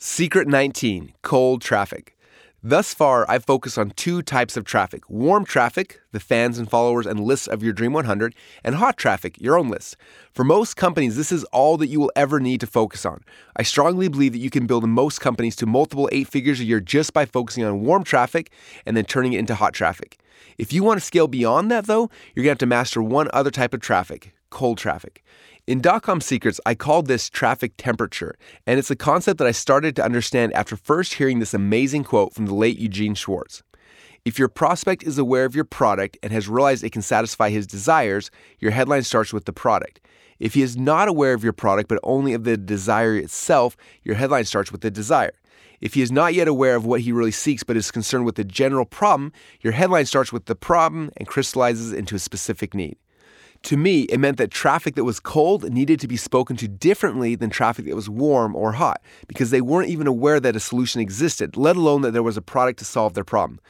Secret 19 Cold Traffic. Thus far, I've focused on two types of traffic warm traffic, the fans and followers and lists of your Dream 100, and hot traffic, your own list. For most companies, this is all that you will ever need to focus on. I strongly believe that you can build most companies to multiple eight figures a year just by focusing on warm traffic and then turning it into hot traffic. If you want to scale beyond that, though, you're going to have to master one other type of traffic cold traffic. In Dotcom Secrets, I called this traffic temperature, and it's a concept that I started to understand after first hearing this amazing quote from the late Eugene Schwartz. If your prospect is aware of your product and has realized it can satisfy his desires, your headline starts with the product. If he is not aware of your product but only of the desire itself, your headline starts with the desire. If he is not yet aware of what he really seeks but is concerned with the general problem, your headline starts with the problem and crystallizes into a specific need. To me, it meant that traffic that was cold needed to be spoken to differently than traffic that was warm or hot, because they weren't even aware that a solution existed, let alone that there was a product to solve their problem.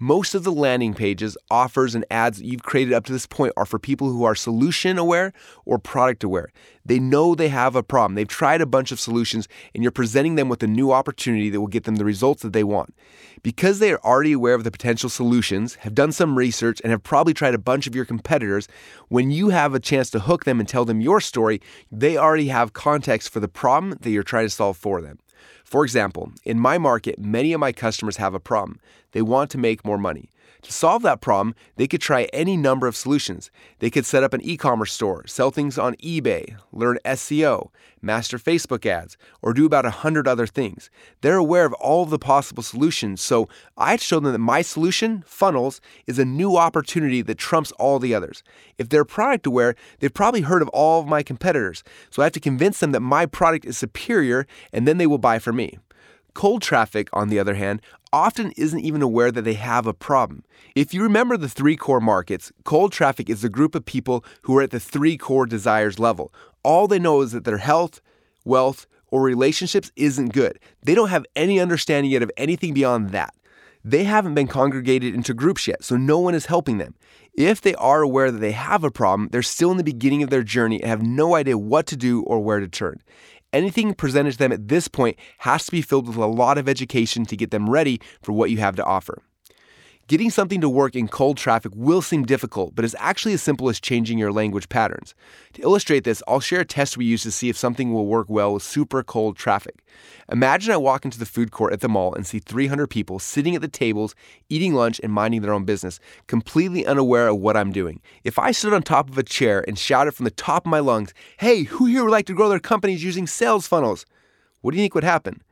Most of the landing pages, offers, and ads that you've created up to this point are for people who are solution aware or product aware. They know they have a problem. They've tried a bunch of solutions, and you're presenting them with a new opportunity that will get them the results that they want. Because they are already aware of the potential solutions, have done some research, and have probably tried a bunch of your competitors, when you have a chance to hook them and tell them your story, they already have context for the problem that you're trying to solve for them. For example, in my market, many of my customers have a problem. They want to make more money. To solve that problem, they could try any number of solutions. They could set up an e commerce store, sell things on eBay, learn SEO, master Facebook ads, or do about a hundred other things. They're aware of all of the possible solutions, so I show them that my solution, funnels, is a new opportunity that trumps all the others. If they're product aware, they've probably heard of all of my competitors, so I have to convince them that my product is superior, and then they will buy from me. Cold traffic, on the other hand, often isn't even aware that they have a problem. If you remember the three core markets, cold traffic is a group of people who are at the three core desires level. All they know is that their health, wealth, or relationships isn't good. They don't have any understanding yet of anything beyond that. They haven't been congregated into groups yet, so no one is helping them. If they are aware that they have a problem, they're still in the beginning of their journey and have no idea what to do or where to turn. Anything presented to them at this point has to be filled with a lot of education to get them ready for what you have to offer. Getting something to work in cold traffic will seem difficult, but it's actually as simple as changing your language patterns. To illustrate this, I'll share a test we use to see if something will work well with super cold traffic. Imagine I walk into the food court at the mall and see 300 people sitting at the tables, eating lunch and minding their own business, completely unaware of what I'm doing. If I stood on top of a chair and shouted from the top of my lungs, Hey, who here would like to grow their companies using sales funnels? What do you think would happen?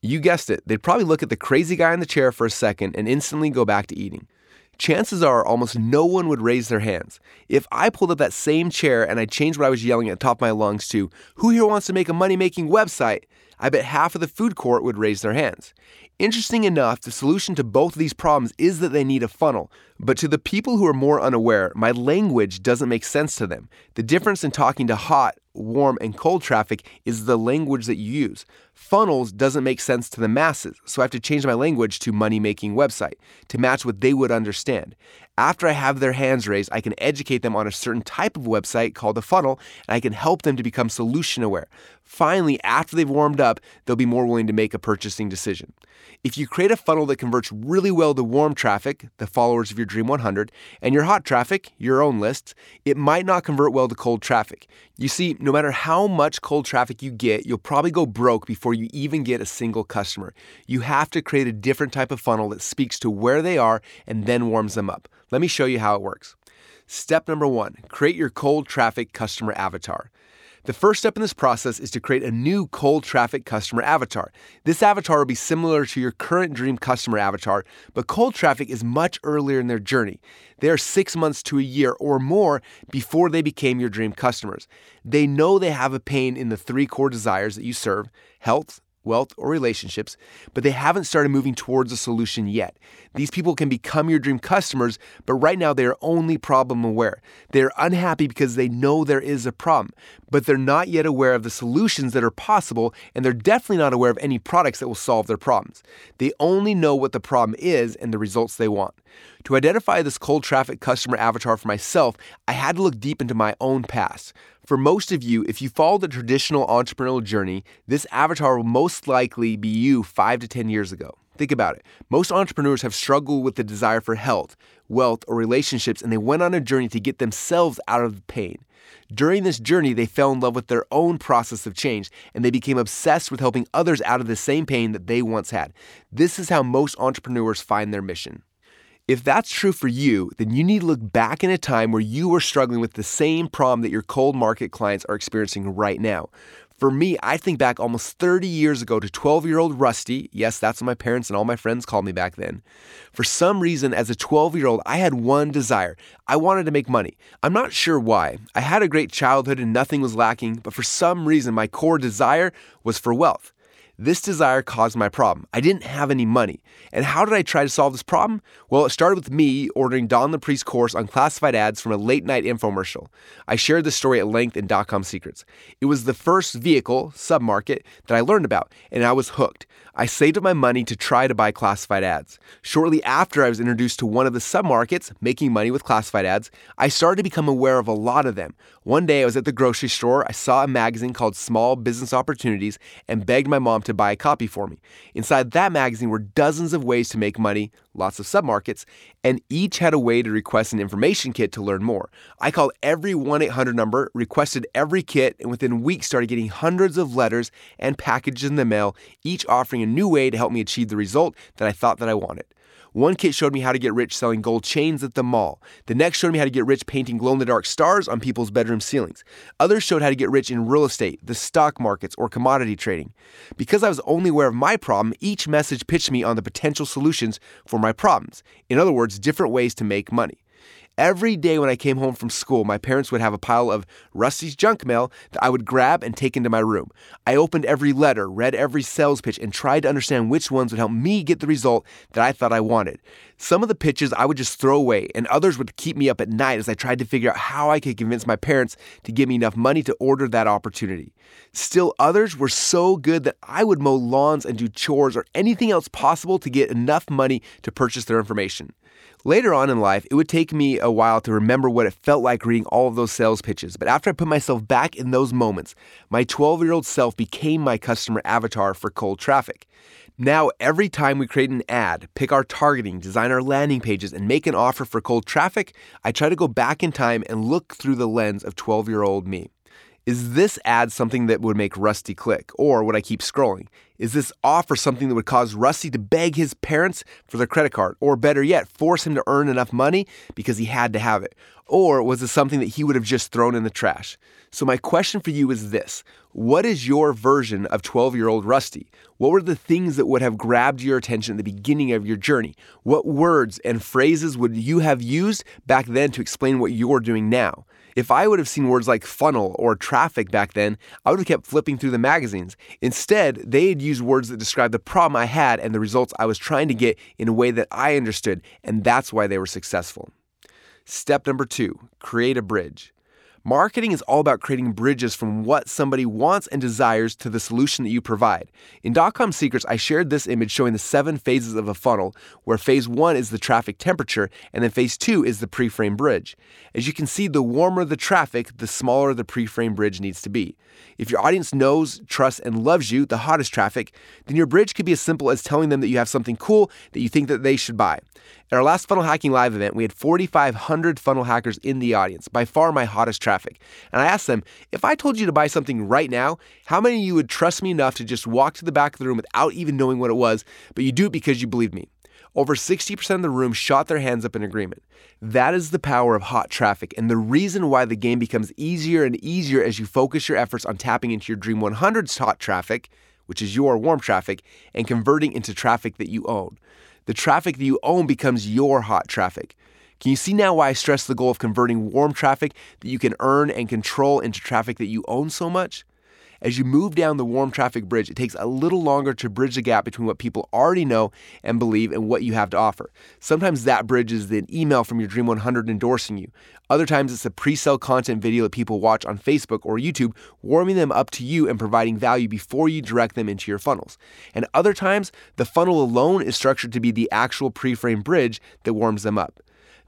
You guessed it, they'd probably look at the crazy guy in the chair for a second and instantly go back to eating. Chances are almost no one would raise their hands. If I pulled up that same chair and I changed what I was yelling at the top of my lungs to, Who here wants to make a money making website? I bet half of the food court would raise their hands. Interesting enough, the solution to both of these problems is that they need a funnel. But to the people who are more unaware, my language doesn't make sense to them. The difference in talking to hot, warm, and cold traffic is the language that you use. Funnels doesn't make sense to the masses, so I have to change my language to money making website to match what they would understand. After I have their hands raised, I can educate them on a certain type of website called a funnel, and I can help them to become solution aware. Finally, after they've warmed up, they'll be more willing to make a purchasing decision. If you create a funnel that converts really well to warm traffic, the followers of your Dream 100, and your hot traffic, your own lists, it might not convert well to cold traffic. You see, no matter how much cold traffic you get, you'll probably go broke before you even get a single customer. You have to create a different type of funnel that speaks to where they are and then warms them up. Let me show you how it works. Step number one create your cold traffic customer avatar. The first step in this process is to create a new cold traffic customer avatar. This avatar will be similar to your current dream customer avatar, but cold traffic is much earlier in their journey. They are six months to a year or more before they became your dream customers. They know they have a pain in the three core desires that you serve health, wealth, or relationships, but they haven't started moving towards a solution yet. These people can become your dream customers, but right now they are only problem aware. They are unhappy because they know there is a problem, but they're not yet aware of the solutions that are possible, and they're definitely not aware of any products that will solve their problems. They only know what the problem is and the results they want. To identify this cold traffic customer avatar for myself, I had to look deep into my own past. For most of you, if you follow the traditional entrepreneurial journey, this avatar will most likely be you five to 10 years ago. Think about it. Most entrepreneurs have struggled with the desire for health, wealth, or relationships, and they went on a journey to get themselves out of the pain. During this journey, they fell in love with their own process of change and they became obsessed with helping others out of the same pain that they once had. This is how most entrepreneurs find their mission. If that's true for you, then you need to look back in a time where you were struggling with the same problem that your cold market clients are experiencing right now. For me, I think back almost 30 years ago to 12 year old Rusty. Yes, that's what my parents and all my friends called me back then. For some reason, as a 12 year old, I had one desire. I wanted to make money. I'm not sure why. I had a great childhood and nothing was lacking, but for some reason, my core desire was for wealth. This desire caused my problem. I didn't have any money. And how did I try to solve this problem? Well, it started with me ordering Don the course on classified ads from a late night infomercial. I shared this story at length in Dotcom Secrets. It was the first vehicle, submarket, that I learned about, and I was hooked. I saved up my money to try to buy classified ads. Shortly after I was introduced to one of the submarkets, making money with classified ads, I started to become aware of a lot of them. One day I was at the grocery store, I saw a magazine called Small Business Opportunities and begged my mom to buy a copy for me. Inside that magazine were dozens of ways to make money, lots of submarkets, and each had a way to request an information kit to learn more. I called every 1 800 number, requested every kit, and within weeks started getting hundreds of letters and packages in the mail, each offering a new way to help me achieve the result that I thought that I wanted. One kit showed me how to get rich selling gold chains at the mall. The next showed me how to get rich painting glow in the dark stars on people's bedroom ceilings. Others showed how to get rich in real estate, the stock markets, or commodity trading. Because I was only aware of my problem, each message pitched me on the potential solutions for my problems. In other words, different ways to make money. Every day when I came home from school, my parents would have a pile of Rusty's junk mail that I would grab and take into my room. I opened every letter, read every sales pitch, and tried to understand which ones would help me get the result that I thought I wanted. Some of the pitches I would just throw away, and others would keep me up at night as I tried to figure out how I could convince my parents to give me enough money to order that opportunity. Still, others were so good that I would mow lawns and do chores or anything else possible to get enough money to purchase their information. Later on in life, it would take me a while to remember what it felt like reading all of those sales pitches. But after I put myself back in those moments, my 12 year old self became my customer avatar for cold traffic. Now, every time we create an ad, pick our targeting, design our landing pages, and make an offer for cold traffic, I try to go back in time and look through the lens of 12 year old me. Is this ad something that would make Rusty click, or would I keep scrolling? Is this offer something that would cause Rusty to beg his parents for their credit card, or better yet, force him to earn enough money because he had to have it? Or was it something that he would have just thrown in the trash? So, my question for you is this What is your version of 12 year old Rusty? What were the things that would have grabbed your attention at the beginning of your journey? What words and phrases would you have used back then to explain what you're doing now? If I would have seen words like funnel or traffic back then, I would have kept flipping through the magazines. Instead, they had used words that describe the problem I had and the results I was trying to get in a way that I understood, and that's why they were successful. Step number two create a bridge. Marketing is all about creating bridges from what somebody wants and desires to the solution that you provide. In Dotcom Secrets, I shared this image showing the seven phases of a funnel, where phase one is the traffic temperature, and then phase two is the pre-frame bridge. As you can see, the warmer the traffic, the smaller the pre-frame bridge needs to be. If your audience knows, trusts, and loves you, the hottest traffic, then your bridge could be as simple as telling them that you have something cool that you think that they should buy. At our last Funnel Hacking Live event, we had 4,500 funnel hackers in the audience, by far my hottest traffic. And I asked them, if I told you to buy something right now, how many of you would trust me enough to just walk to the back of the room without even knowing what it was, but you do it because you believe me? Over 60% of the room shot their hands up in agreement. That is the power of hot traffic and the reason why the game becomes easier and easier as you focus your efforts on tapping into your Dream 100's hot traffic, which is your warm traffic, and converting into traffic that you own the traffic that you own becomes your hot traffic. Can you see now why I stress the goal of converting warm traffic that you can earn and control into traffic that you own so much? As you move down the warm traffic bridge, it takes a little longer to bridge the gap between what people already know and believe and what you have to offer. Sometimes that bridge is an email from your Dream 100 endorsing you. Other times it's a pre sale content video that people watch on Facebook or YouTube, warming them up to you and providing value before you direct them into your funnels. And other times, the funnel alone is structured to be the actual pre frame bridge that warms them up.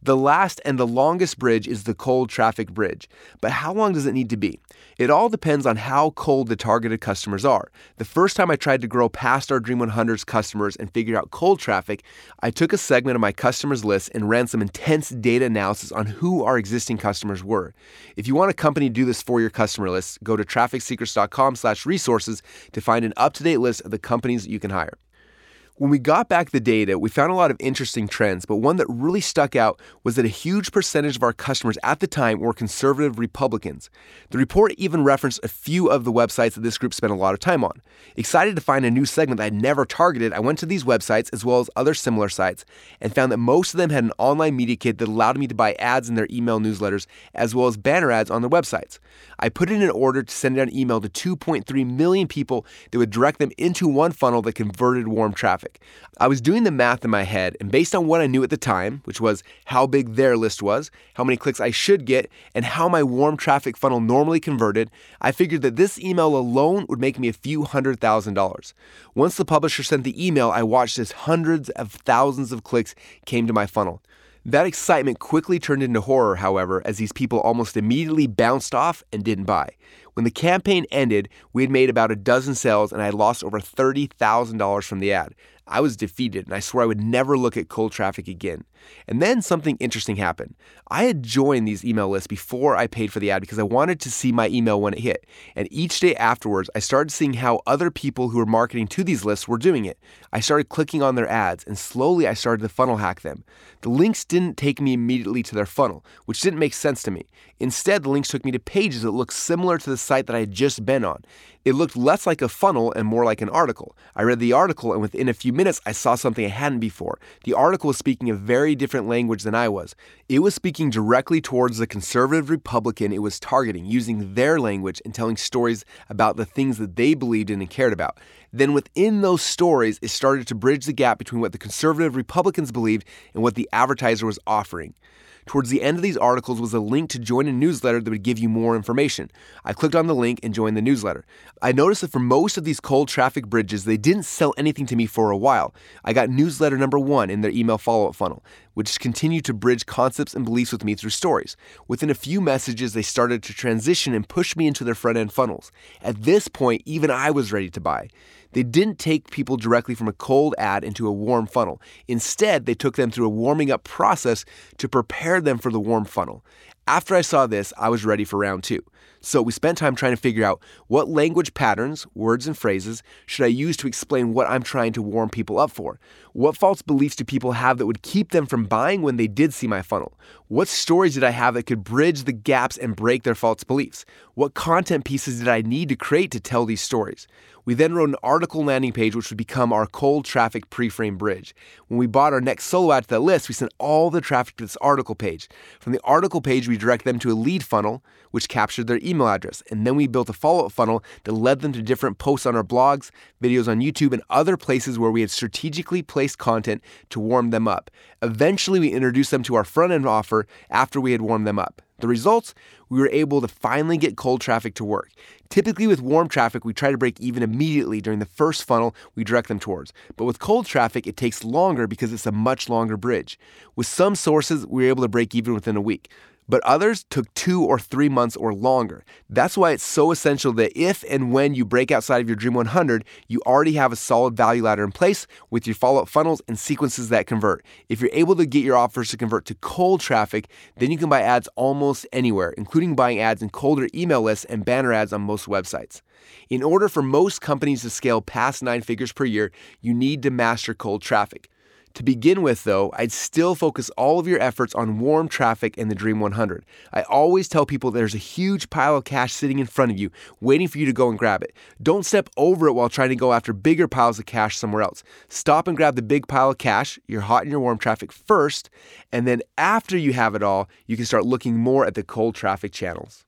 The last and the longest bridge is the cold traffic bridge. But how long does it need to be? It all depends on how cold the targeted customers are. The first time I tried to grow past our Dream 100's customers and figure out cold traffic, I took a segment of my customers list and ran some intense data analysis on who our existing customers were. If you want a company to do this for your customer list, go to trafficsecrets.com/resources to find an up-to-date list of the companies that you can hire. When we got back the data, we found a lot of interesting trends, but one that really stuck out was that a huge percentage of our customers at the time were conservative Republicans. The report even referenced a few of the websites that this group spent a lot of time on. Excited to find a new segment that I'd never targeted, I went to these websites as well as other similar sites and found that most of them had an online media kit that allowed me to buy ads in their email newsletters as well as banner ads on their websites. I put in an order to send out an email to 2.3 million people that would direct them into one funnel that converted warm traffic I was doing the math in my head, and based on what I knew at the time, which was how big their list was, how many clicks I should get, and how my warm traffic funnel normally converted, I figured that this email alone would make me a few hundred thousand dollars. Once the publisher sent the email, I watched as hundreds of thousands of clicks came to my funnel. That excitement quickly turned into horror, however, as these people almost immediately bounced off and didn't buy. When the campaign ended, we had made about a dozen sales and I lost over $30,000 from the ad. I was defeated and I swore I would never look at cold traffic again. And then something interesting happened. I had joined these email lists before I paid for the ad because I wanted to see my email when it hit. And each day afterwards, I started seeing how other people who were marketing to these lists were doing it. I started clicking on their ads and slowly I started to funnel hack them. The links didn't take me immediately to their funnel, which didn't make sense to me. Instead, the links took me to pages that looked similar to the site that I had just been on. It looked less like a funnel and more like an article. I read the article, and within a few minutes, I saw something I hadn't before. The article was speaking a very different language than I was. It was speaking directly towards the conservative Republican it was targeting, using their language and telling stories about the things that they believed in and cared about. Then, within those stories, it started to bridge the gap between what the conservative Republicans believed and what the advertiser was offering. Towards the end of these articles was a link to join a newsletter that would give you more information. I clicked on the link and joined the newsletter. I noticed that for most of these cold traffic bridges, they didn't sell anything to me for a while. I got newsletter number one in their email follow up funnel, which continued to bridge concepts and beliefs with me through stories. Within a few messages, they started to transition and push me into their front end funnels. At this point, even I was ready to buy. They didn't take people directly from a cold ad into a warm funnel. Instead, they took them through a warming up process to prepare them for the warm funnel. After I saw this, I was ready for round two. So we spent time trying to figure out what language patterns, words, and phrases should I use to explain what I'm trying to warm people up for? What false beliefs do people have that would keep them from buying when they did see my funnel? What stories did I have that could bridge the gaps and break their false beliefs? What content pieces did I need to create to tell these stories? We then wrote an article landing page which would become our cold traffic pre-frame bridge. When we bought our next solo ad to that list, we sent all the traffic to this article page. From the article page, we direct them to a lead funnel, which captured their email address. And then we built a follow-up funnel that led them to different posts on our blogs, videos on YouTube, and other places where we had strategically placed content to warm them up. Eventually, we introduced them to our front-end offer after we had warmed them up. The results, we were able to finally get cold traffic to work. Typically, with warm traffic, we try to break even immediately during the first funnel we direct them towards. But with cold traffic, it takes longer because it's a much longer bridge. With some sources, we were able to break even within a week but others took two or three months or longer. That's why it's so essential that if and when you break outside of your Dream 100, you already have a solid value ladder in place with your follow up funnels and sequences that convert. If you're able to get your offers to convert to cold traffic, then you can buy ads almost anywhere, including buying ads in colder email lists and banner ads on most websites. In order for most companies to scale past nine figures per year, you need to master cold traffic. To begin with, though, I'd still focus all of your efforts on warm traffic and the Dream 100. I always tell people there's a huge pile of cash sitting in front of you, waiting for you to go and grab it. Don't step over it while trying to go after bigger piles of cash somewhere else. Stop and grab the big pile of cash, your hot and your warm traffic first, and then after you have it all, you can start looking more at the cold traffic channels.